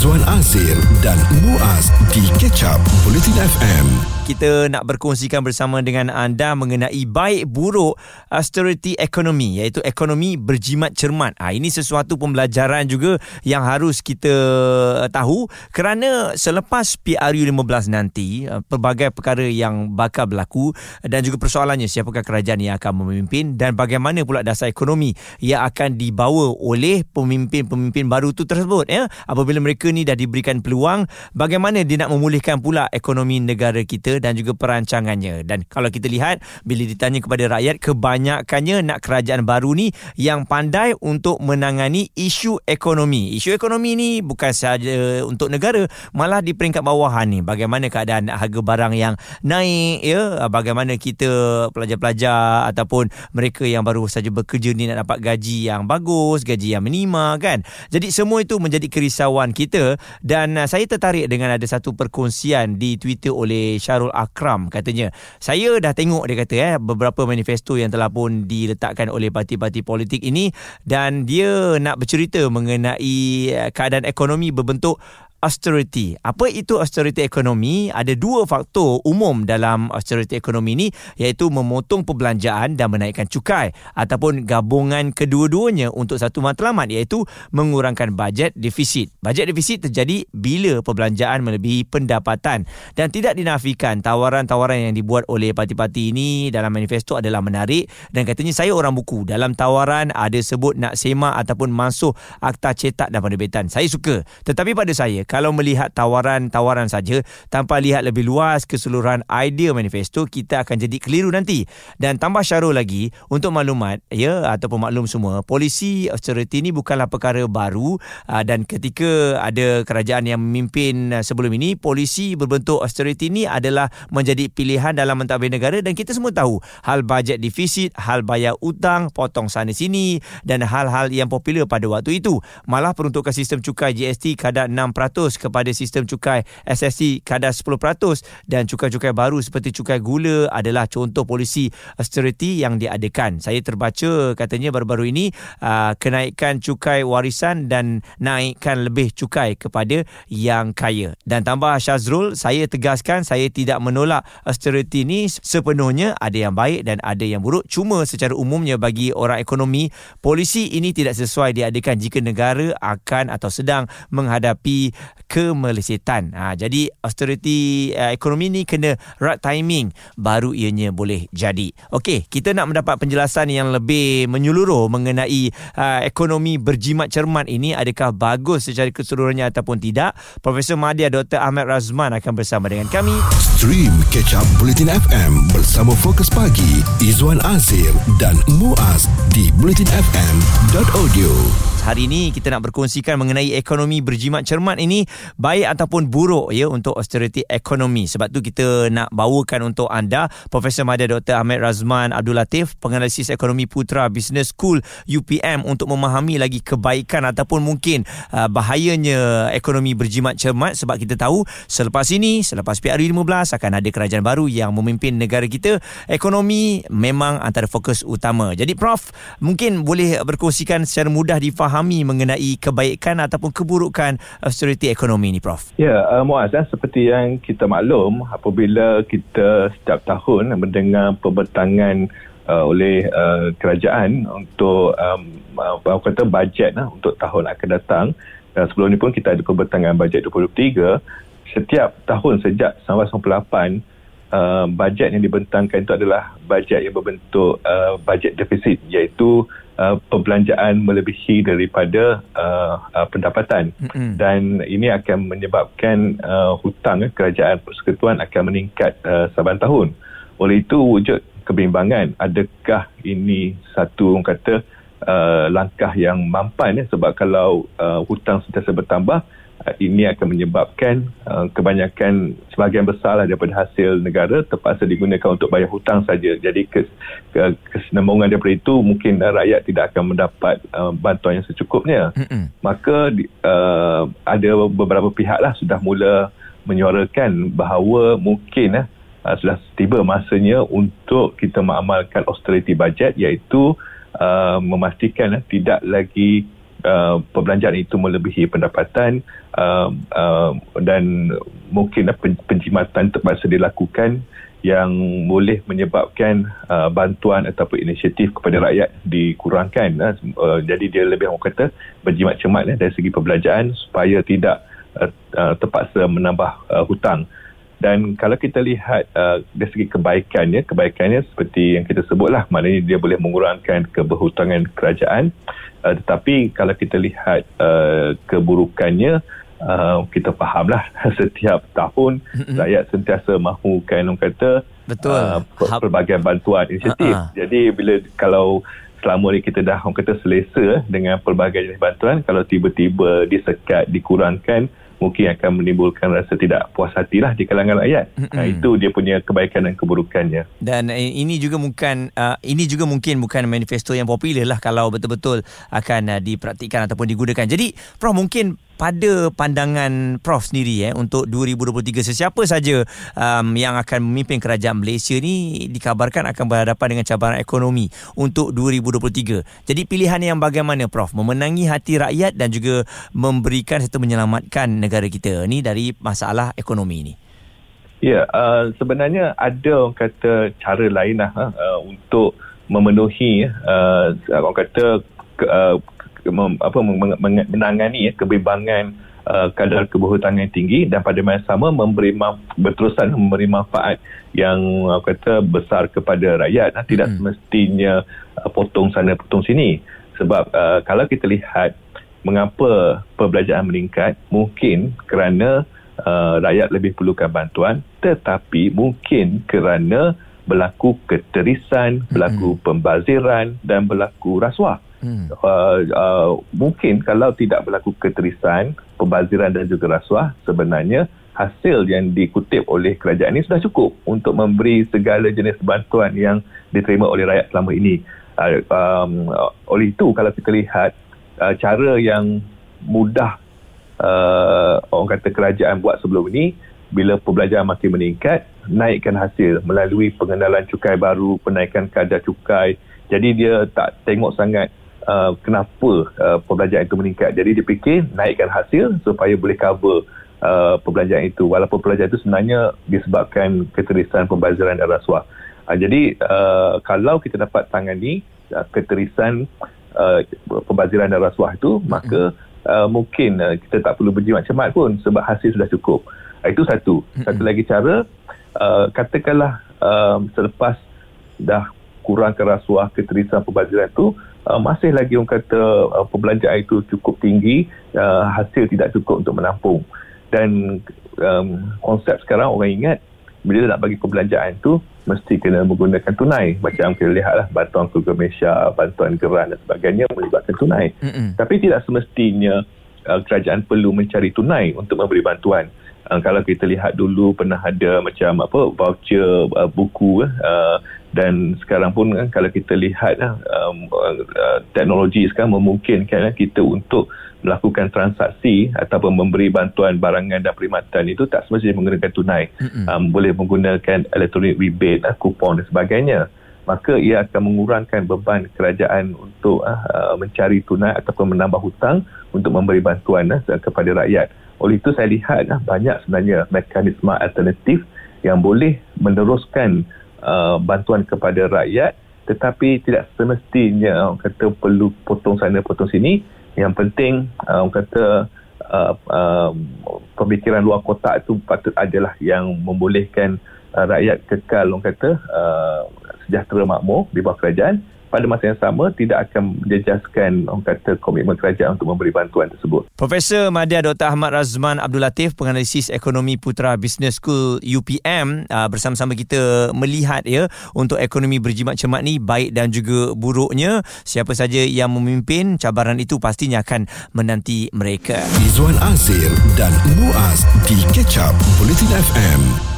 Izwan Azir dan Muaz di Ketchup Bulletin FM kita nak berkongsikan bersama dengan anda mengenai baik buruk austerity economy iaitu ekonomi berjimat cermat. Ha, ini sesuatu pembelajaran juga yang harus kita tahu kerana selepas PRU 15 nanti uh, pelbagai perkara yang bakal berlaku dan juga persoalannya siapakah kerajaan yang akan memimpin dan bagaimana pula dasar ekonomi yang akan dibawa oleh pemimpin-pemimpin baru itu tersebut ya apabila mereka ni dah diberikan peluang bagaimana dia nak memulihkan pula ekonomi negara kita dan juga perancangannya. Dan kalau kita lihat bila ditanya kepada rakyat kebanyakannya nak kerajaan baru ni yang pandai untuk menangani isu ekonomi. Isu ekonomi ni bukan sahaja untuk negara malah di peringkat bawahan ni bagaimana keadaan harga barang yang naik ya bagaimana kita pelajar-pelajar ataupun mereka yang baru saja bekerja ni nak dapat gaji yang bagus, gaji yang minima kan. Jadi semua itu menjadi kerisauan kita dan uh, saya tertarik dengan ada satu perkongsian di Twitter oleh Syarul Syarul Akram katanya. Saya dah tengok dia kata eh beberapa manifesto yang telah pun diletakkan oleh parti-parti politik ini dan dia nak bercerita mengenai eh, keadaan ekonomi berbentuk austerity. Apa itu austerity ekonomi? Ada dua faktor umum dalam austerity ekonomi ini iaitu memotong perbelanjaan dan menaikkan cukai ataupun gabungan kedua-duanya untuk satu matlamat iaitu mengurangkan bajet defisit. Bajet defisit terjadi bila perbelanjaan melebihi pendapatan dan tidak dinafikan tawaran-tawaran yang dibuat oleh parti-parti ini dalam manifesto adalah menarik dan katanya saya orang buku dalam tawaran ada sebut nak semak ataupun masuk akta cetak dan penerbitan. Saya suka. Tetapi pada saya kalau melihat tawaran-tawaran saja tanpa lihat lebih luas keseluruhan idea manifesto kita akan jadi keliru nanti. Dan tambah syarul lagi untuk maklumat ya ataupun maklum semua polisi austerity ini bukanlah perkara baru. Ah, dan ketika ada kerajaan yang memimpin ah, sebelum ini polisi berbentuk austerity ini adalah menjadi pilihan dalam mentadbir negara dan kita semua tahu hal bajet defisit hal bayar utang potong sana sini dan hal-hal yang popular pada waktu itu. Malah peruntukan sistem cukai GST kadar 6% kepada sistem cukai SSC kadar 10% dan cukai-cukai baru seperti cukai gula adalah contoh polisi austerity yang diadakan. Saya terbaca katanya baru-baru ini uh, kenaikan cukai warisan dan naikkan lebih cukai kepada yang kaya. Dan tambah Syazrul, saya tegaskan saya tidak menolak austerity ini sepenuhnya ada yang baik dan ada yang buruk. Cuma secara umumnya bagi orang ekonomi, polisi ini tidak sesuai diadakan jika negara akan atau sedang menghadapi kemelesetan. Ha, jadi austerity uh, ekonomi ni kena right timing baru ianya boleh jadi. Okey, kita nak mendapat penjelasan yang lebih menyeluruh mengenai uh, ekonomi berjimat cermat ini adakah bagus secara keseluruhannya ataupun tidak. Profesor Madya Dr. Ahmad Razman akan bersama dengan kami. Stream Catch Up Bulletin FM bersama Fokus Pagi Izwan Azir dan Muaz di bulletinfm.audio. Hari ini kita nak berkongsikan mengenai ekonomi berjimat cermat ini baik ataupun buruk ya untuk austerity ekonomi. Sebab tu kita nak bawakan untuk anda Profesor Madya Dr. Ahmed Razman Abdul Latif, penganalisis ekonomi Putra Business School UPM untuk memahami lagi kebaikan ataupun mungkin uh, bahayanya ekonomi berjimat cermat sebab kita tahu selepas ini, selepas PRU 15 akan ada kerajaan baru yang memimpin negara kita. Ekonomi memang antara fokus utama. Jadi Prof, mungkin boleh berkongsikan secara mudah difahami mengenai kebaikan ataupun keburukan austerity ekonomi ni Prof? Ya, uh, Muaz, eh, seperti yang kita maklum apabila kita setiap tahun mendengar pembentangan uh, oleh uh, kerajaan untuk um, apa kata bajet uh, untuk tahun akan datang dan sebelum ni pun kita ada pembentangan bajet 2023 setiap tahun sejak 1998 uh, bajet yang dibentangkan itu adalah bajet yang berbentuk uh, bajet defisit iaitu uh, perbelanjaan melebihi daripada uh, uh, pendapatan mm-hmm. dan ini akan menyebabkan uh, hutang eh, kerajaan persekutuan akan meningkat uh, saban tahun. Oleh itu wujud kebimbangan adakah ini satu orang kata uh, langkah yang mampan eh, sebab kalau uh, hutang sentiasa bertambah Uh, ini akan menyebabkan uh, kebanyakan sebahagian besar daripada hasil negara terpaksa digunakan untuk bayar hutang saja. Jadi kes, ke, kesenambungan daripada itu mungkin uh, rakyat tidak akan mendapat uh, bantuan yang secukupnya. Mm-mm. Maka uh, ada beberapa pihak lah sudah mula menyuarakan bahawa mungkin uh, sudah tiba masanya untuk kita mengamalkan austerity budget iaitu uh, memastikan uh, tidak lagi uh, perbelanjaan itu melebihi pendapatan uh, uh, dan mungkin uh, penjimatan terpaksa dilakukan yang boleh menyebabkan uh, bantuan ataupun inisiatif kepada rakyat dikurangkan uh, uh, jadi dia lebih orang kata berjimat cermat uh, dari segi perbelanjaan supaya tidak uh, uh, terpaksa menambah uh, hutang dan kalau kita lihat uh, dari segi kebaikannya kebaikannya seperti yang kita sebutlah maknanya dia boleh mengurangkan keberhutangan kerajaan uh, tetapi kalau kita lihat uh, keburukannya uh, kita fahamlah setiap tahun mm-hmm. rakyat sentiasa mahukan orang kata betul uh, pelbagai bantuan inisiatif uh-huh. jadi bila kalau selama ni kita dah orang kata selesa dengan pelbagai jenis bantuan kalau tiba-tiba disekat dikurangkan mungkin akan menimbulkan rasa tidak puas hatilah di kalangan rakyat. Mm-hmm. Itu dia punya kebaikan dan keburukannya. Dan ini juga bukan uh, ini juga mungkin bukan manifesto yang popular lah kalau betul-betul akan uh, dipraktikkan ataupun digunakan. Jadi Prof mungkin pada pandangan Prof sendiri eh untuk 2023 sesiapa saja um, yang akan memimpin kerajaan Malaysia ni dikabarkan akan berhadapan dengan cabaran ekonomi untuk 2023. Jadi pilihan yang bagaimana Prof memenangi hati rakyat dan juga memberikan serta menyelamatkan negara kita ni dari masalah ekonomi ni. Ya, uh, sebenarnya ada orang kata cara lain lah uh, untuk memenuhi uh, orang kata uh, mem, apa menangani ya, kebimbangan uh, kadar keberhutangan yang tinggi dan pada masa sama memberi berterusan memberi manfaat yang uh, kata besar kepada rakyat nah, tidak hmm. semestinya uh, potong sana potong sini sebab uh, kalau kita lihat mengapa perbelanjaan meningkat mungkin kerana uh, rakyat lebih perlukan bantuan tetapi mungkin kerana berlaku keterisan, berlaku hmm. pembaziran dan berlaku rasuah. Hmm. Uh, uh, mungkin kalau tidak berlaku keterisan, pembaziran dan juga rasuah, sebenarnya hasil yang dikutip oleh kerajaan ini sudah cukup untuk memberi segala jenis bantuan yang diterima oleh rakyat selama ini. Uh, um, oleh itu, kalau kita lihat uh, cara yang mudah uh, orang kata kerajaan buat sebelum ini, bila perbelanjaan makin meningkat, naikkan hasil melalui pengenalan cukai baru, penaikan kadar cukai. Jadi dia tak tengok sangat Uh, kenapa uh, perbelanjaan itu meningkat. Jadi dia fikir naikkan hasil supaya boleh cover uh, perbelanjaan itu. Walaupun perbelanjaan itu sebenarnya disebabkan keterisan pembaziran dan rasuah. Uh, jadi uh, kalau kita dapat tangani uh, keterisan uh, pembaziran dan rasuah itu, maka uh, mungkin uh, kita tak perlu berjimat cermat pun sebab hasil sudah cukup. Uh, itu satu. Satu lagi cara, uh, katakanlah uh, selepas dah kurangkan rasuah keterisan pembaziran itu, uh, masih lagi orang kata uh, perbelanjaan itu cukup tinggi uh, hasil tidak cukup untuk menampung. Dan um, konsep sekarang orang ingat bila nak bagi perbelanjaan itu mesti kena menggunakan tunai. Macam kita lihatlah bantuan keluarga Malaysia bantuan geran dan sebagainya melibatkan tunai. Mm-hmm. tapi tidak semestinya uh, kerajaan perlu mencari tunai untuk memberi bantuan. Uh, kalau kita lihat dulu pernah ada macam apa voucher uh, buku uh, dan sekarang pun kan kalau kita lihat um, uh, teknologi sekarang memungkinkan kita untuk melakukan transaksi ataupun memberi bantuan barangan dan perkhidmatan itu tak semestinya menggunakan tunai. Um, boleh menggunakan electronic rebate uh, kupon dan sebagainya. Maka ia akan mengurangkan beban kerajaan untuk uh, mencari tunai ataupun menambah hutang untuk memberi bantuan uh, kepada rakyat. Oleh itu saya lihat uh, banyak sebenarnya mekanisme alternatif yang boleh meneruskan Uh, bantuan kepada rakyat tetapi tidak semestinya orang kata perlu potong sana potong sini. Yang penting uh, orang kata uh, uh, pemikiran luar kotak itu patut adalah yang membolehkan uh, rakyat kekal orang kata uh, sejahtera makmur di bawah kerajaan pada masa yang sama tidak akan menjejaskan orang kata komitmen kerajaan untuk memberi bantuan tersebut. Profesor Madya Dr. Ahmad Razman Abdul Latif penganalisis ekonomi Putra Business School UPM uh, bersama-sama kita melihat ya untuk ekonomi berjimat cermat ni baik dan juga buruknya siapa saja yang memimpin cabaran itu pastinya akan menanti mereka. Izwan Azir dan Muaz di Catch Up Bulletin FM.